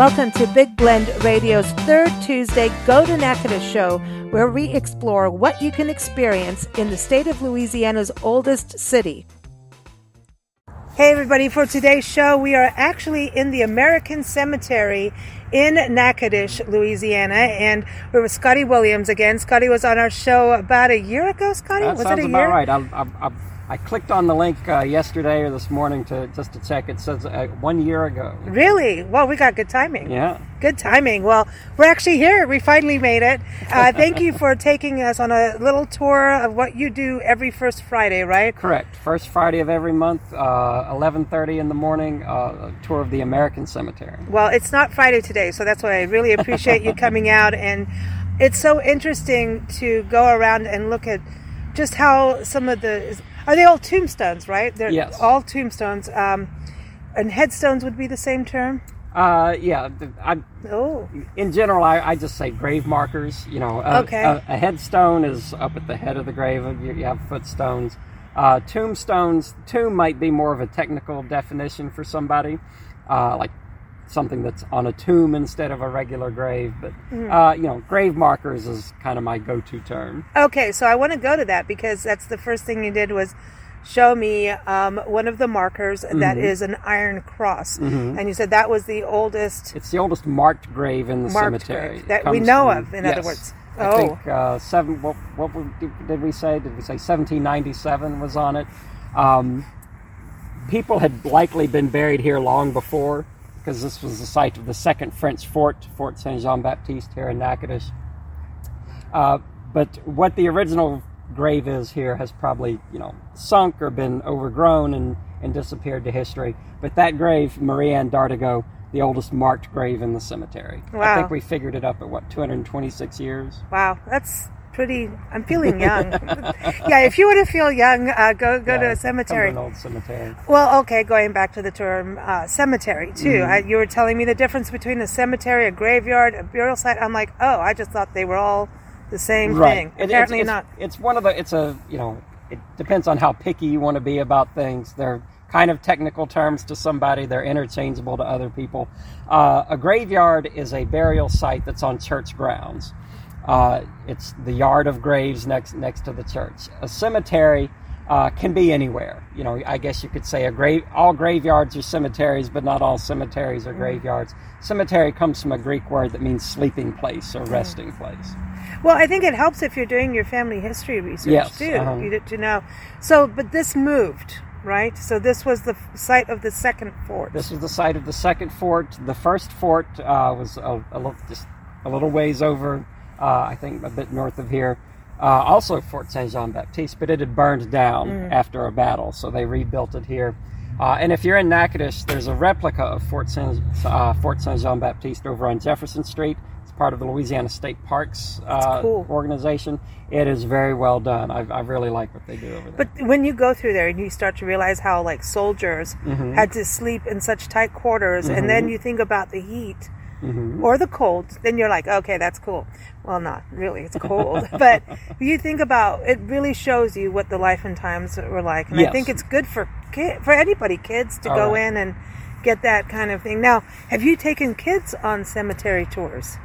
Welcome to Big Blend Radio's third Tuesday Go to Natchitoches show, where we explore what you can experience in the state of Louisiana's oldest city. Hey, everybody, for today's show, we are actually in the American Cemetery in Natchitoches, Louisiana, and we're with Scotty Williams again. Scotty was on our show about a year ago, Scotty? That was sounds it a about year? right. I, I, I, I clicked on the link uh, yesterday or this morning to just to check. It says uh, one year ago. Really? Well, we got good timing. Yeah. Good timing. Well, we're actually here. We finally made it. Uh, thank you for taking us on a little tour of what you do every first Friday, right? Correct. First Friday of every month, uh, 11:30 in the morning. Uh, a tour of the American Cemetery. Well, it's not Friday today, so that's why I really appreciate you coming out. And it's so interesting to go around and look at just how some of the are they all tombstones, right? They're Yes. all tombstones. Um, and headstones would be the same term. Uh, yeah. I, Oh, in general, I, I just say grave markers. You know, a, Okay. a, a headstone is up at the head of the grave. You, you have footstones. Uh, tombstones, tomb might be more of a technical definition for somebody, uh, like something that's on a tomb instead of a regular grave. But Mm-hmm. uh, you know, grave markers is kind of my go-to term. okay. So I want to go to that because that's the first thing you did was show me um, one of the markers that Mm-hmm. is an iron cross, and you said that was the oldest It's the oldest marked grave in the cemetery. grave that we know from- of, in other words. I Oh. think uh, seven. What, what did we say? Did we say 1797 was on it? Um, people had likely been buried here long before, because this was the site of the second French fort, Fort Saint Jean Baptiste here in Natchitoches. Uh, but what the original grave is here has probably, you know, sunk or been overgrown and, and disappeared to history. But that grave, Marie Anne Dardigo, the oldest marked grave in the cemetery. Wow. I think we figured it up at what, 226 years? Wow, that's pretty. I'm feeling young. yeah, if you want to feel young, uh, go go to a cemetery. Old Cemetery. Well, okay, going back to the term uh, cemetery too. Mm-hmm. I, you were telling me the difference between a cemetery, a graveyard, a burial site. I'm like, oh, I just thought they were all the same thing. It- Apparently it's, not. It's one of the. It's a. You know. It depends on how picky you want to be about things. They're kind of technical terms to somebody. They're interchangeable to other people. Uh, a graveyard is a burial site that's on church grounds. Uh, it's the yard of graves next next to the church. A cemetery uh, can be anywhere. You know, I guess you could say a grave. All graveyards are cemeteries, but not all cemeteries are graveyards. Cemetery comes from a Greek word that means sleeping place or resting place. Well, I think it helps if you're doing your family history research Yes, too. uh-huh. To know. So, but this moved, right? So this was the site of the second fort. This was the site of the second fort. The first fort uh, was a, a little, just a little ways over, I think, a bit north of here. Uh, also Fort Saint Jean Baptiste, but it had burned down after a battle, so they rebuilt it here. Uh, and if you're in Natchitoches, there's a replica of Fort Saint, uh, Fort Saint Jean Baptiste over on Jefferson Street. It's part of the Louisiana State Parks uh, cool. organization. It is very well done. I, I really like what they do over there. But when you go through there and you start to realize how like soldiers Mm-hmm. had to sleep in such tight quarters, and then you think about the heat or the cold, then you're like, okay, that's cool. Well, not really, it's cold, but you think about it. Really shows you what the life and times were like, and I think it's good for kid, for anybody, kids, to All go right. in and get that kind of thing. Now, have you taken kids on cemetery tours?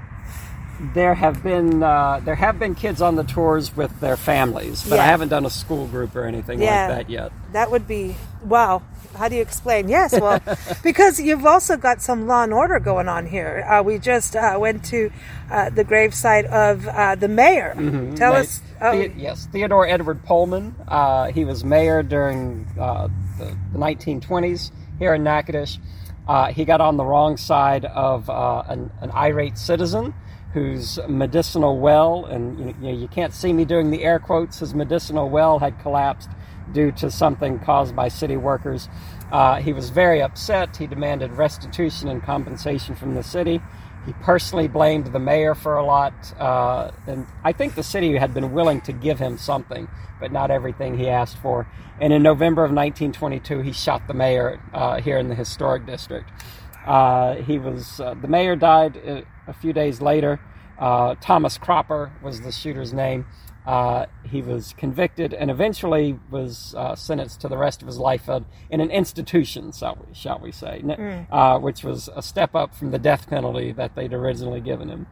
There have been uh, there have been kids on the tours with their families, but I haven't done a school group or anything Yeah. like that yet. That would be wow. How do you explain? Yes, well, because you've also got some law and order going on here. Uh, we just uh, went to uh, the gravesite of uh, the mayor. Tell Ma- us. Oh, The- yes, Theodore Edward Pullman. Uh, he was mayor during uh, the, the 1920s here in Natchitoches. Uh, he got on the wrong side of uh, an, an irate citizen whose medicinal well, and you know, you can't see me doing the air quotes, his medicinal well had collapsed due to something caused by city workers. Uh, he was very upset. He demanded restitution and compensation from the city. He personally blamed the mayor for a lot, uh, and I think the city had been willing to give him something, but not everything he asked for. And in November of 1922, he shot the mayor uh, here in the historic district. Uh, he was uh, the mayor died a, a few days later. Uh, Thomas Cropper was the shooter's name. Uh, he was convicted and eventually was uh, sentenced to the rest of his life uh, in an institution, shall we, shall we say, mm. uh, which was a step up from the death penalty that they'd originally given him.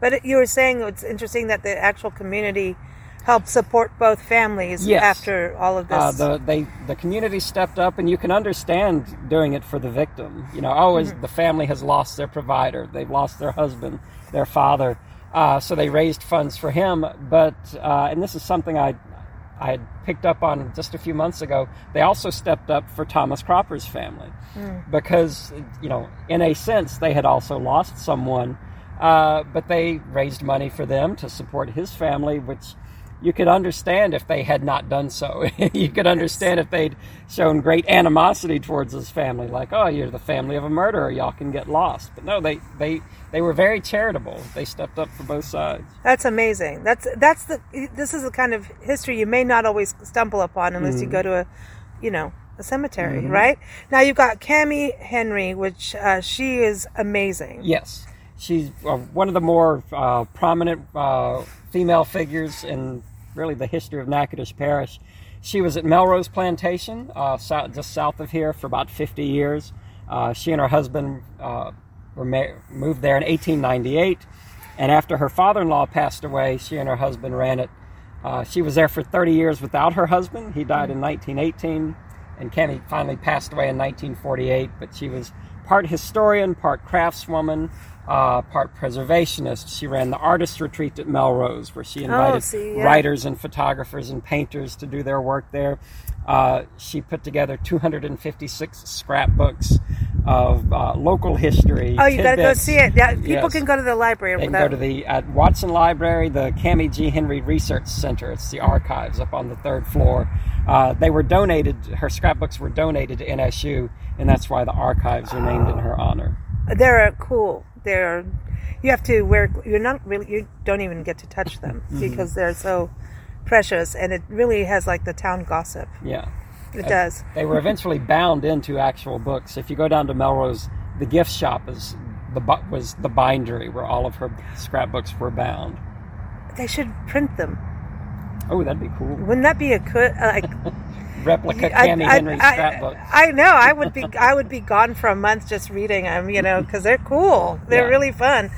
But you were saying it's interesting that the actual community helped support both families yes. after all of uh, this. the they the community stepped up, and you can understand doing it for the victim. You know, always mm-hmm. the family has lost their provider, they've lost their husband, their father uh, so they raised funds for him. But uh, and this is something I I had picked up on just a few months ago. They also stepped up for Thomas Cropper's family mm. because you know in a sense they had also lost someone, uh, but they raised money for them to support his family, which you could understand if they had not done so. you could understand if they'd shown great animosity towards his family, like, oh, you're the family of a murderer, y'all can get lost. But no, they they they were very charitable. They stepped up for both sides. That's amazing. That's that's the this is the kind of history you may not always stumble upon unless mm-hmm. you go to a, you know, a cemetery, mm-hmm. right? Now you've got Cammie Henry, which uh, she is amazing. Yes, she's uh, one of the more uh, prominent uh, female figures in really the history of Natchitoches Parish. She was at Melrose Plantation, uh, south, just south of here, for about 50 years. Uh, she and her husband uh, were ma- moved there in 1898, and after her father-in-law passed away, she and her husband ran it. Uh, she was there for 30 years without her husband. He died in 1918, and Kenny finally passed away in 1948. But she was part historian, part craftswoman, uh, part preservationist. She ran the artist retreat at Melrose, where she oh, invited oh, see, yeah. writers and photographers and painters to do their work there. Uh, she put together 256 scrapbooks of uh, local history. Oh, you got to go see it. Yeah, people yes. can go to the library. They can go to the at Watson Library, the Cammie G. Henry Research Center. It's the archives up on the third floor. Uh, they were donated. Her scrapbooks were donated to NSU, and that's why the archives are named in her honor. They're cool they're you have to wear you're not really you don't even get to touch them mm-hmm. because they're so precious and it really has like the town gossip. Yeah. It does. they were eventually bound into actual books. If you go down to melrose the gift shop is the was the bindery where all of her scrapbooks were bound. They should print them. Oh that'd be cool. Wouldn't that be a good like replica Cammie Henry scrapbook. I, I, know. I would be I would be gone for a month just reading them, you know, because they're cool. They're yeah. really fun.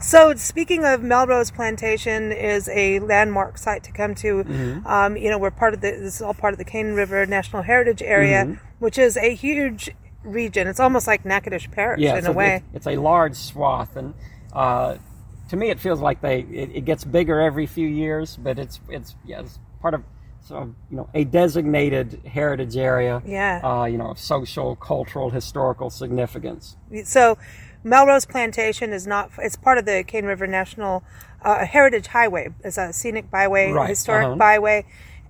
So speaking of Melrose Plantation is a landmark site to come to. Mm-hmm. Um, you know, we're part of the this is all part of the Cane River National Heritage Area, mm-hmm. which is a huge region. It's almost like Natchitoches Parish yeah, in a way. It's a large swath and. Uh, to me, it feels like they it, it, gets bigger every few years, but it's it's yeah, it's part of so you know a designated heritage area yeah uh, you know of social cultural historical significance so melrose plantation is not it's part of the cane river national uh, heritage highway it's a scenic byway right. historic uh-huh. byway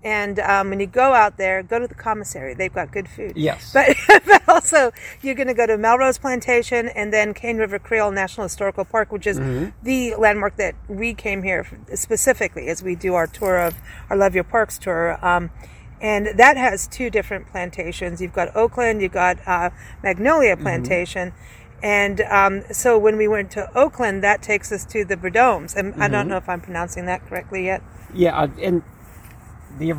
and um, when you go out there, go to the commissary. They've got good food. Yes. But, but also, you're going to go to Melrose Plantation and then Cane River Creole National Historical Park, which is mm-hmm. the landmark that we came here specifically as we do our tour of our Love Your Parks tour. Um, and that has two different plantations. You've got Oakland, you've got uh, Magnolia mm-hmm. Plantation. Mm-hmm. And um, so when we went to Oakland, that takes us to the Prudhommes. And mm-hmm. I don't mm-hmm. know if I'm pronouncing that correctly yet. Yeah, and the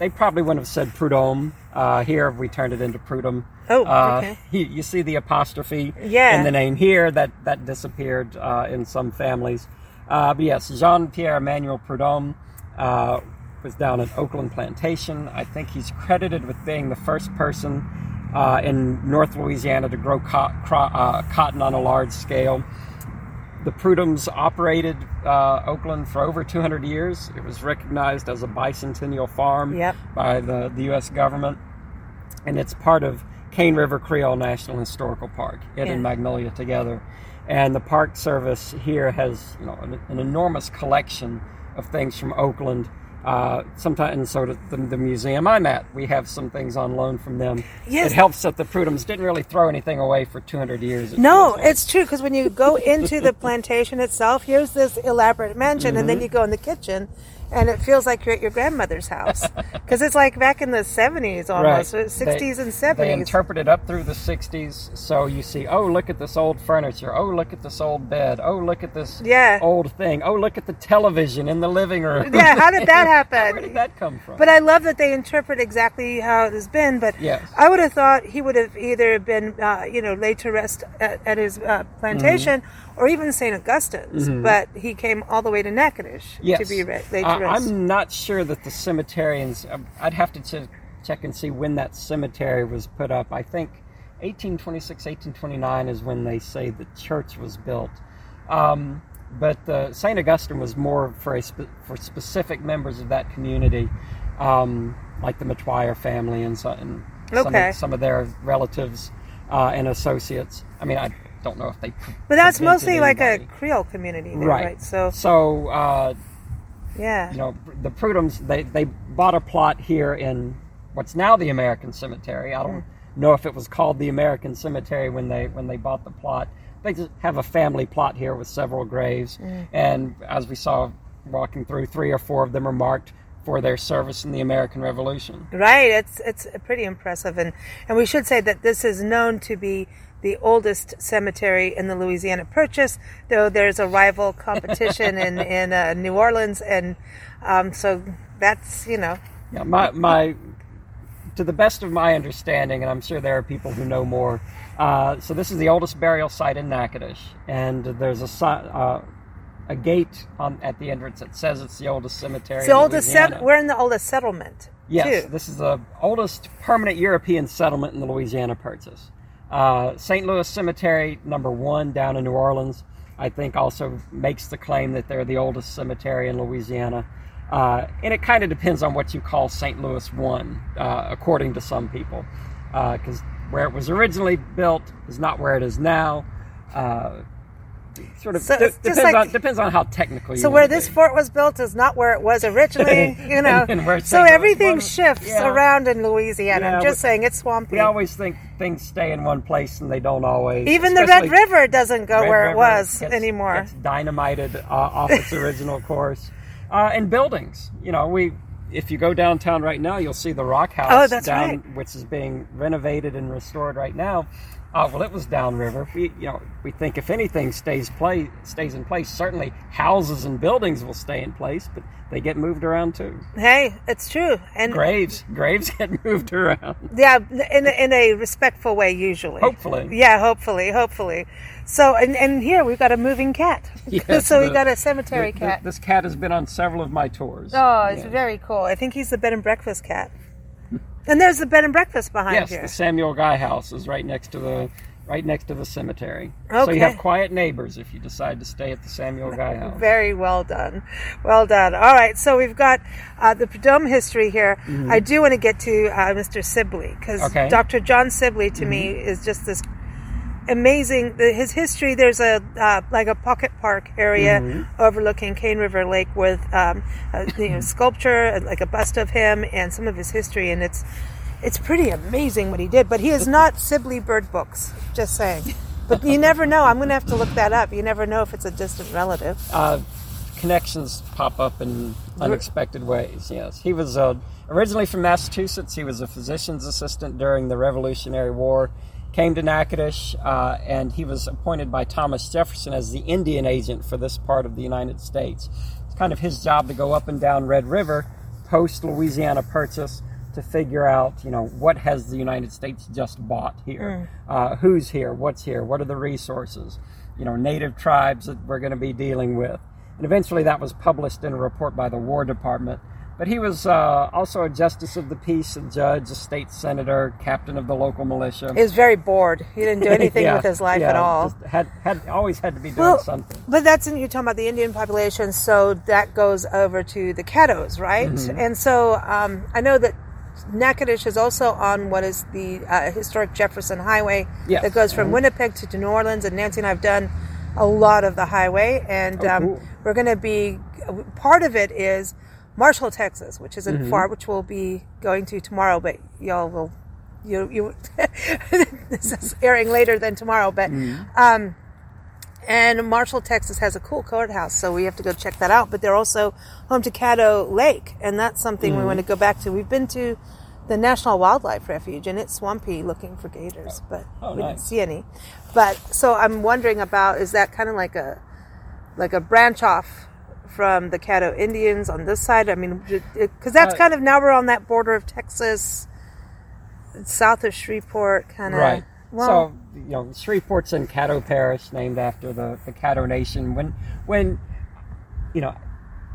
they probably wouldn't have said Prudhomme. Uh, here we turned it into Prudhomme. Oh, uh, okay. You, you, see the apostrophe yeah. in the name here that that disappeared uh, in some families. Uh, but yes, Jean Pierre Emmanuel Prudhomme uh, was down at Oakland Plantation. I think he's credited with being the first person uh, in North Louisiana to grow co- cro- cotton on a large scale. The Prudhommes operated uh, Oakland for over 200 years. It was recognized as a bicentennial farm yep. by the, the U.S. government, and it's part of Cane River Creole National Historical Park. It yeah. and Magnolia together, and the Park Service here has you know an, an enormous collection of things from Oakland uh, sometimes, and so the, the, museum I'm at, we have some things on loan from them. Yes. It helps that the Prudhommes didn't really throw anything away for 200 years. It no, like. it's true because when you go into the plantation itself, here's this elaborate mansion, mm-hmm. and then mm-hmm. you go in the kitchen, and it feels like you're at your grandmother's house because it's like back in the 70s almost, Right. 60s They- and They 70s. interpret it up through the 60s, so you see, oh, look at this old furniture. Oh, look at this old bed. Oh, look at this Yeah. old thing. Oh, look at the television in the living room. Yeah, how did that happen? Where did that come from? But I love that they interpret exactly how it has been. But Yes. I would have thought he would have either been, uh, you know, laid to rest at, at his uh, plantation Mm-hmm. Or even St. Augustine's. But he came all the way to Natchitoches yes. to be re- laid to Uh, rest. I'm not sure that the cemeterians, um, I'd have to ch- check and see when that cemetery was put up. I think 1826, 1829 is when they say the church was built. Um, but uh, St. Augustine was more for a spe- for specific members of that community, um, like the Metoyer family and, so, and some, of, some of their relatives uh, and associates. I mean, I don't know if they. but that's mostly like a. Creole community there, right? right. So, So uh, yeah. you know, the Prudhommes, they, they bought a plot here in what's now the American Cemetery. I don't know if it was called the American Cemetery when they when they bought the plot. They just have a family plot here with several graves, and as we saw walking through, three or four of them are marked for their service in the American Revolution. Right, it's it's pretty impressive, and and we should say that this is known to be the oldest cemetery in the Louisiana Purchase, though there's a rival competition in in uh, New Orleans, and um, so that's you know Yeah, my my to the best of my understanding, and I'm sure there are people who know more. Uh, so this is the oldest burial site in Natchitoches, and there's a uh, a gate on at the entrance that says it's the oldest cemetery. it's the oldest. Louisiana. Set, we're in the oldest settlement. Yes, too. this is the oldest permanent European settlement in the Louisiana Purchase. Uh, St. Louis Cemetery, number one, down in New Orleans, I think also makes the claim that they're the oldest cemetery in Louisiana. Uh, and it kind of depends on what you call St. Louis one, uh, according to some people, because where it was originally built is not where it is now. Sort of So de- depends like- on depends on how technical you So where this be. fort was built is not where it was originally, you know. And where so everything was. shifts Yeah. around in Louisiana. I'm just we- saying it's swampy. We always think things stay in one place, and they don't always. Even the Red River doesn't go Red where River it was gets- anymore. Gets dynamited uh, off its original course. Uh, and buildings, you know, we if you go downtown right now, you'll see the Rock House Oh, that's down, right. which is being renovated and restored right now. Uh, well, it was downriver. We, you know, we think if anything stays play stays in place, certainly houses and buildings will stay in place, but they get moved around too. Hey, it's true. And Graves, graves get moved around. yeah, in a, in a respectful way usually. Hopefully. Yeah, hopefully, hopefully. So and and here we've got a moving cat. Yes, so we the- got a cemetery Th- th- cat. This cat has been on several of my tours. oh, it's very cool. I think he's the bed and breakfast cat. And there's the bed and breakfast behind Yes, here. the Samuel Guy House is right next to the right next to the cemetery. Okay. So you have quiet neighbors if you decide to stay at the Samuel Guy House. Very well done. Well done. All right, so we've got uh, the Prudhomme history here. I do want to get to uh, Mr. Sibley because Mm-hmm. Okay. Mm-hmm. Dr. John Sibley to me is just this amazing. The, his history. There's a uh, like a pocket park area Mm-hmm. overlooking Cane River Lake with um, a, you know, sculpture, like a bust of him, and some of his history, and it's it's pretty amazing what he did. But he is not Sibley Bird Books. Just saying. But you never know. I'm going to have to look that up. You never know if it's a distant relative. Uh, connections pop up in unexpected ways. Yes, he was uh, originally from Massachusetts. He was a physician's assistant during the Revolutionary War. Came to Natchitoches, uh, and he was appointed by Thomas Jefferson as the Indian agent for this part of the United States. It's kind of his job to go up and down Red River, post Louisiana Purchase, to figure out, you know, what has the United States just bought here, uh, who's here, what's here, what are the resources, you know, native tribes that we're going to be dealing with. And eventually that was published in a report by the War Department. But he was uh, also a justice of the peace, a judge, a state senator, captain of the local militia. He was very bored. He didn't do anything Yeah, with his life yeah, at all. just Had, had always had to be doing Well, something. but that's in, you're talking about the Indian population, so that goes over to the Caddos, right? Mm-hmm. And so um, I know that Natchitoches is also on what is the uh, historic Jefferson Highway Yes. that goes from Mhm. Winnipeg to New Orleans. And Nancy and I have done a lot of the highway, and Oh, um, cool. we're going to be part of it is Marshall, Texas, which isn't Mm-hmm. far, which we'll be going to tomorrow, but y'all will. You, you this is airing later than tomorrow, but Mm-hmm. um, And Marshall, Texas has a cool courthouse, so we have to go check that out. But they're also home to Caddo Lake, and that's something Mm-hmm. we want to go back to. We've been to the National Wildlife Refuge, and it's swampy looking for gators, but Oh, we didn't see any. But so I'm wondering about is that kind of like a like a branch off from the Caddo Indians on this side? I mean, because that's Uh, kind of now we're on that border of Texas, south of Shreveport, kind of. Right. Well, so you know, Shreveport's in Caddo Parish, named after the the Caddo Nation. When when you know.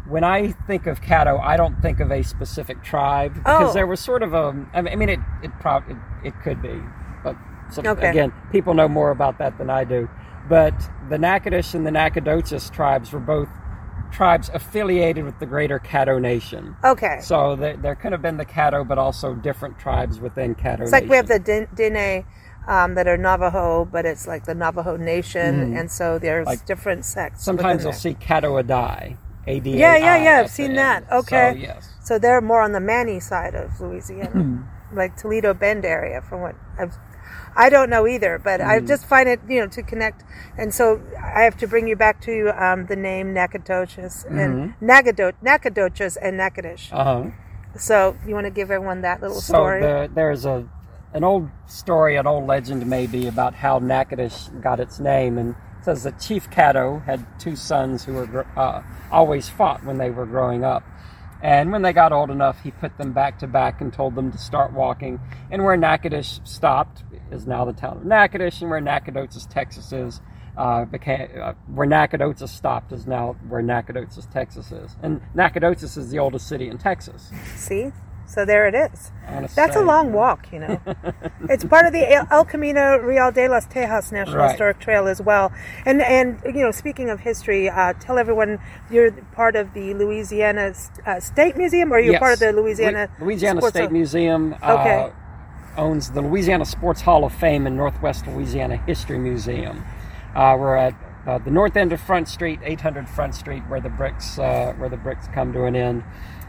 When I think of Caddo, I don't think of a specific tribe because Oh. there was sort of a. I mean, I mean, it it probably it, it could be, but so, Okay. again, people know more about that than I do. But the Natchitoches and the Nacogdoches tribes were both tribes affiliated with the Greater Caddo Nation. okay. So there, there could have been the Caddo, but also different tribes within Caddo. It's like we have the Din- Dine um, that are Navajo, but it's like the Navajo Nation, and so there's. Like, different sects. Sometimes you'll see Caddo Adai. A D A I Yeah, yeah, yeah, I've seen that. Okay. So, yes. So they're more on the Many side of Louisiana, Hmm. like Toledo Bend area, from what I've. I don't know either, but I Hmm. just find it, you know, to connect. And so I have to bring you back to um, the name Nacogdoches and Nagadoch, Nacogdoches and Natchitoches. Uh huh. So you want to give everyone that little So story? the, there's a an old story, an old legend maybe about how Natchitoches got its name, and it says that Chief Caddo had two sons who were uh, always fought when they were growing up. And when they got old enough, he put them back to back and told them to start walking. And where Natchitoches stopped is now the town of Natchitoches, and where Nacogdoches, Texas is, uh, became uh, where Nacogdoches stopped is now where Nacogdoches, Texas is. And Nacogdoches is the oldest city in Texas. See? So there it is. That's a long walk, you know. it's part of the El- Camino Real de las Tejas National Right. Historic Trail as well. And and you know, speaking of history, uh, tell everyone you're part of the Louisiana uh, State Museum, or you're Yes. part of the Louisiana Lu- Louisiana Sports State Museum Okay. uh, owns the Louisiana Sports Hall of Fame and Northwest Louisiana History Museum. Uh, we're at uh, the north end of Front Street, 800 Front Street, where the bricks uh, where the bricks come to an end.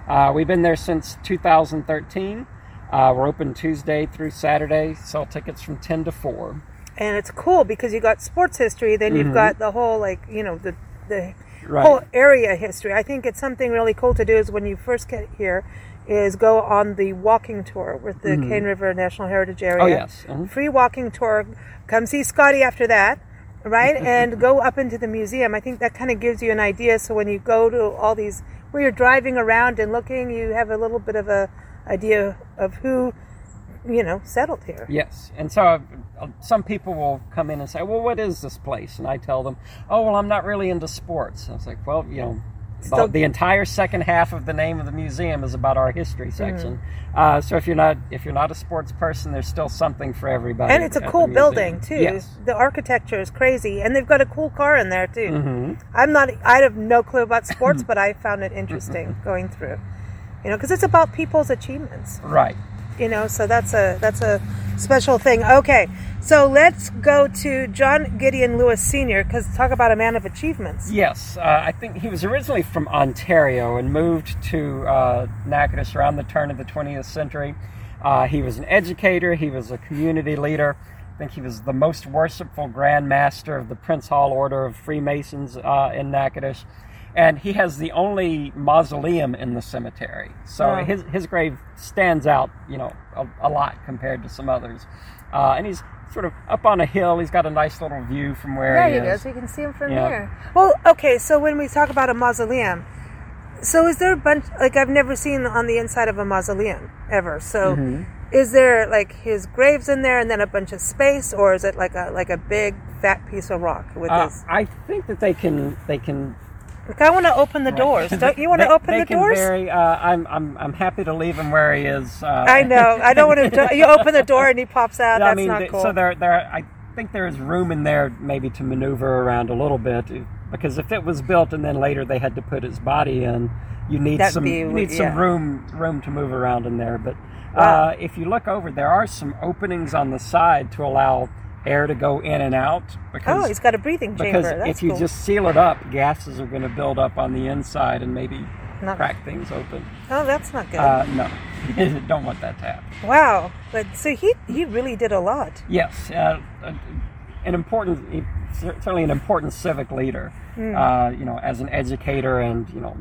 Uh, we've been there since 2013. Uh, we're open Tuesday through Saturday. Sell tickets from 10 to 4. And it's cool because you got sports history, then you've got the whole like you know the the Mm-hmm. Right. whole area history. I think it's something really cool to do is when you first get here, is go on the walking tour with the Cane River National Heritage Area. Oh, yes. Mhm. Free walking tour. Come see Scotty after that, right? and go up into the museum. I think that kind of gives you an idea. So when you go to all these, where you're driving around and looking, you have a little bit of a idea of who, you know, settled here. Yes, and so uh, some people will come in and say, "Well, what is this place?" And I tell them, "Oh, well, I'm not really into sports." I was like, "Well, you know." The- Still- the entire second half of the name of the museum is about our history Mm-hmm. section. Uh, so if you're not if you're not a sports person, there's still something for everybody. And it's a cool building too. Yes. The architecture is crazy, and they've got a cool car in there too. hmm I'm not. I have no clue about sports, but I found it interesting going through. You know, because it's about people's achievements. Right. You know, so that's a that's a special thing. Okay, so let's go to John Gideon Lewis Sr. Because talk about a man of achievements. Yes, uh, I think he was originally from Ontario and moved to uh, Natchitoches around the turn of the 20th century. Uh, he was an educator, he was a community leader. I think he was the most worshipful Grand Master of the Prince Hall Order of Freemasons uh, in Natchitoches. And he has the only mausoleum in the cemetery. So Wow. his, his grave stands out, you know, a, a lot compared to some others. Uh, and he's sort of up on a hill. He's got a nice little view from where There he he is. is. We can see him from Yeah. here. Well, okay. So when we talk about a mausoleum, so is there a bunch? Like I've never seen on the inside of a mausoleum ever. So Mm-hmm. is there like his graves in there and then a bunch of space, or is it like a like a big fat piece of rock with Uh, his? I think that they can they can. Like, I want to open the doors. Don't you want to open they the doors? Vary. Uh, I'm I'm I'm happy to leave him where he is. Uh, I know. I don't want to. You open the door and he pops out. I That's mean, not cool. so there there I think there is room in there maybe to maneuver around a little bit because if it was built and then later they had to put his body in, you need That'd some be- you need some yeah. room room to move around in there. But Wow. uh, if you look over, there are some openings on the side to allow air to go in and out because oh, he's got a breathing chamber. because That's if you cool. just seal it up, gases are going to build up on the inside and maybe Not- crack things open. oh, that's not good. Uh, no, don't want that to happen. wow. But so he he really did a lot. Yes, uh, uh, an important certainly an important civic leader. Uh, you know, as an educator and you know,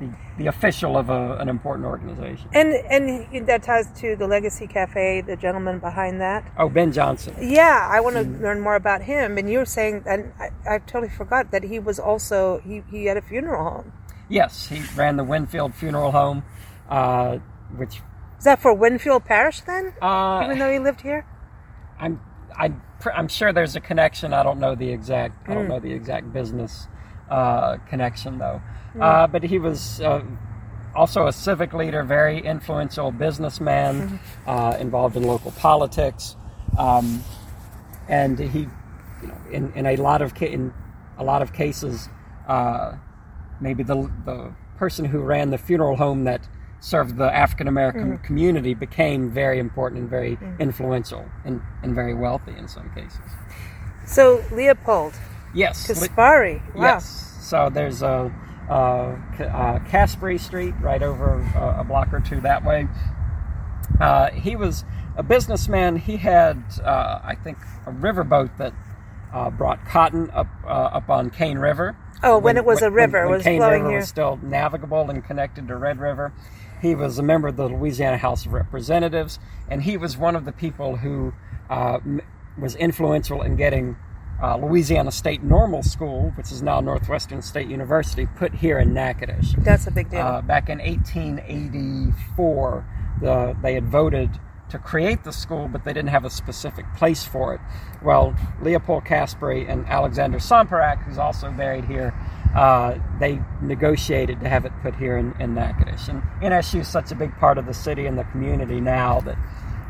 the, the official of a, an important organization. And and that ties to the Legacy Cafe, the gentleman behind that. Oh, Ben Johnson. Yeah, I want to learn more about him. And you were saying, and I, I totally forgot that he was also he, he had a funeral home. Yes, he ran the Winnfield Funeral Home, uh, which Is that for Winfield Parish then? uh, Even though he lived here. I'm I, I'm sure there's a connection. I don't know the exact I don't know the exact business uh, connection though. Uh, but he was uh, also a civic leader, very influential businessman, uh, involved in local politics, um, and he, you know, in, in a lot of ca- in a lot of cases, uh, maybe the the person who ran the funeral home that served the African American community became very important and very influential and, and very wealthy in some cases. So Leopold Yes. Caspari. Wow. Yes. So there's a, uh Ca- uh, Caspari Street right over uh, a block or two that way. Uh, he was a businessman. He had, uh, I think, a riverboat that uh, brought cotton up uh, up on Cane River. Oh, when it was a river, it when was Cane flowing River here. was still navigable and connected to Red River. He was a member of the Louisiana House of Representatives, and he was one of the people who uh, m- was influential in getting uh, Louisiana State Normal School, which is now Northwestern State University, put here in Natchitoches. That's a big deal. Uh, back in 1884, the, they had voted to create the school, but they didn't have a specific place for it. Well, Leopold Caspari and Alexander Sompayrac, who's also buried here, uh, they negotiated to have it put here in, in Natchitoches. And NSU is such a big part of the city and the community now that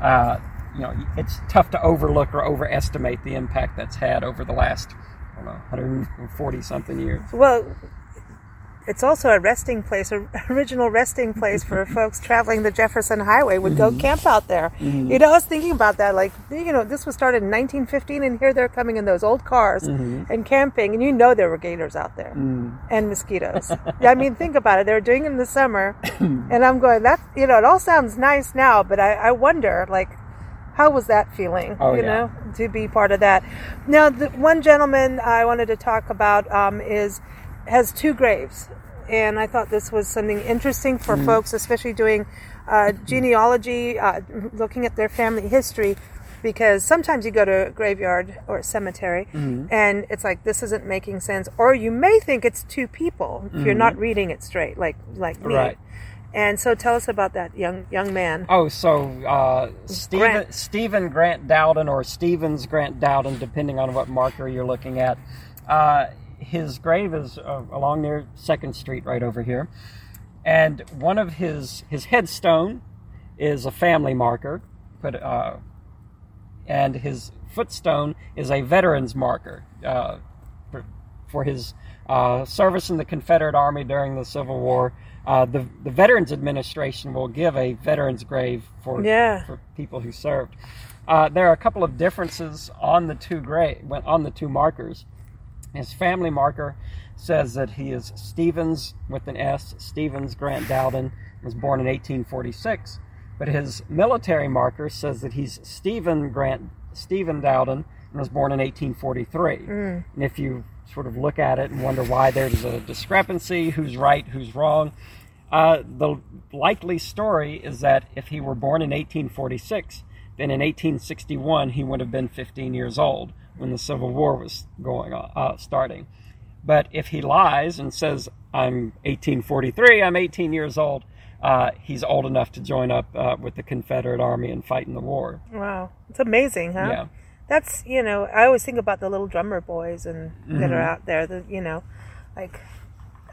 uh, you know it's tough to overlook or overestimate the impact that's had over the last I don't know 140 something years. well, it's also a resting place, a original resting place for folks traveling the Jefferson Highway would go mm-hmm. camp out there. Mm-hmm. You know, I was thinking about that. Like, you know, this was started in 1915, and here they're coming in those old cars mm-hmm. and camping, and you know there were gators out there mm. and mosquitoes. I mean, think about it. They were doing it in the summer, and I'm going, that's, you know, it all sounds nice now, but I, I wonder, like, how was that feeling? Oh, you yeah. know, to be part of that. Now, the one gentleman I wanted to talk about um, is has two graves, and I thought this was something interesting for Mm-hmm. folks, especially doing uh, genealogy, uh, looking at their family history. Because sometimes you go to a graveyard or a cemetery Mm-hmm. and it's like this isn't making sense, or you may think it's two people if you're not reading it straight, like like me. Mm-hmm. Right. And so, tell us about that young young man. Oh, so uh, Stephen Grant. Stephen Grant Dowden or Stevens Grant Dowden, depending on what marker you're looking at. Uh, his grave is uh, along near Second Street, right over here, and one of his his headstone is a family marker, but uh, and his footstone is a veterans marker uh, for, for his uh, service in the Confederate Army during the Civil War. Uh, the the Veterans Administration will give a veterans grave for Yeah. for people who served. Uh, there are a couple of differences on the two grave on the two markers. His family marker says that he is Stevens with an S. Stevens Grant Dowden was born in 1846, but his military marker says that he's Stephen Grant Stephen Dowden and was born in 1843. And if you sort of look at it and wonder why there's a discrepancy, who's right, who's wrong, uh, the likely story is that if he were born in 1846, then in 1861 he would have been 15 years old when the Civil War was going on, uh, starting. But if he lies and says, I'm 1843, I'm 18 years old, uh, he's old enough to join up uh, with the Confederate Army and fight in the war. Wow, it's amazing, huh? Yeah. That's you know, I always think about the little drummer boys and that are out there. That you know, like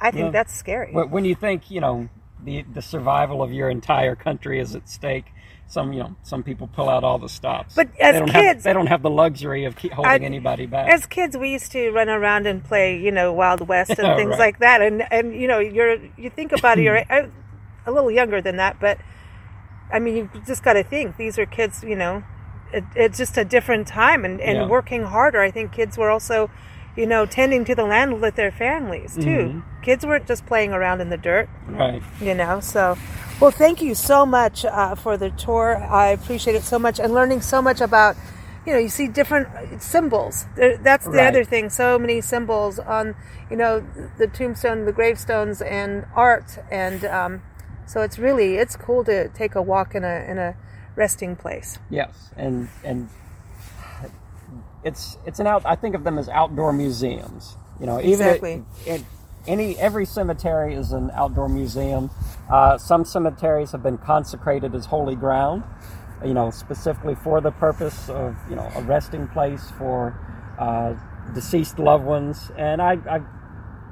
I think Mm-hmm. That's scary. But when you think, you know, the, the survival of your entire country is at stake, some, you know, some people pull out all the stops. But as they don't kids- have, they don't have the luxury of keep holding I- anybody back. As kids, we used to run around and play, you know, Wild West and things Right. like that. And and you know, you're you think about it, you're a little younger than that, but I mean, you just got to think these are kids. You know, it, it's just a different time and and Yeah. working harder. I think kids were also. You know, tending to the land with their families too. Mm-hmm. Kids weren't just playing around in the dirt. right. you know so well thank you so much uh, for the tour i appreciate it so much and learning so much about you know, you see different symbols. That's the Right. other thing. So many symbols on, you know, the tombstone, the gravestones, and art, and um, so it's really it's cool to take a walk in a in a resting place. Yes, and and it's it's an out. I think of them as outdoor museums. You know, even Exactly. it, it, any every cemetery is an outdoor museum. Uh, some cemeteries have been consecrated as holy ground. You know, specifically for the purpose of you know a resting place for uh, deceased loved ones. And I, I,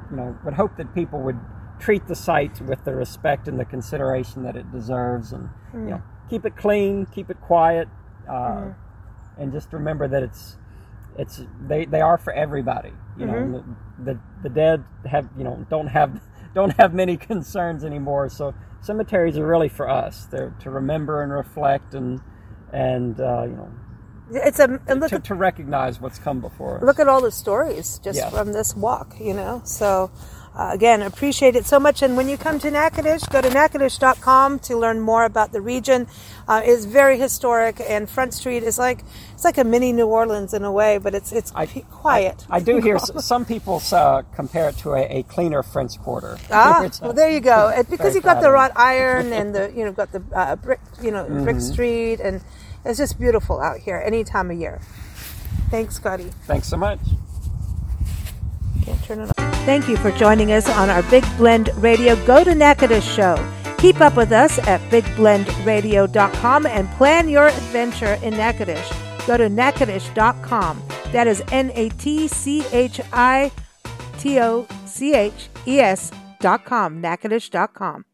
you know, would hope that people would treat the site with the respect and the consideration that it deserves, and you know, keep it clean, keep it quiet, uh, and just remember that it's it's they, they are for everybody. You know, the, the the dead have you know don't have don't have many concerns anymore. So cemeteries are really for us. They're to remember and reflect and and uh, you know It's a and look to, at to recognize what's come before us. look at all the stories just from this walk, you know. So, uh, again, appreciate it so much. And when you come to Natchitoches, go to natchitoches.com to learn more about the region. Uh, it's very historic, and Front Street is like it's like a mini New Orleans in a way, but it's it's I- quiet. I do hear some people uh, compare it to a, a cleaner French Quarter. Ah, uh, well, there you go. Because you've got the wrought iron and the you know got the uh, brick you know brick Mm-hmm. street, and it's just beautiful out here any time of year. Thanks, Scotty. Thanks so much. Can't turn it off. Thank you for joining us on our Big Blend Radio Go to Natchitoches show. Keep up with us at bigblendradio.com and plan your adventure in Natchitoches. Go to natchitoches.com. That is N A T C H I T O C H E S dot com. Natchitoches.com.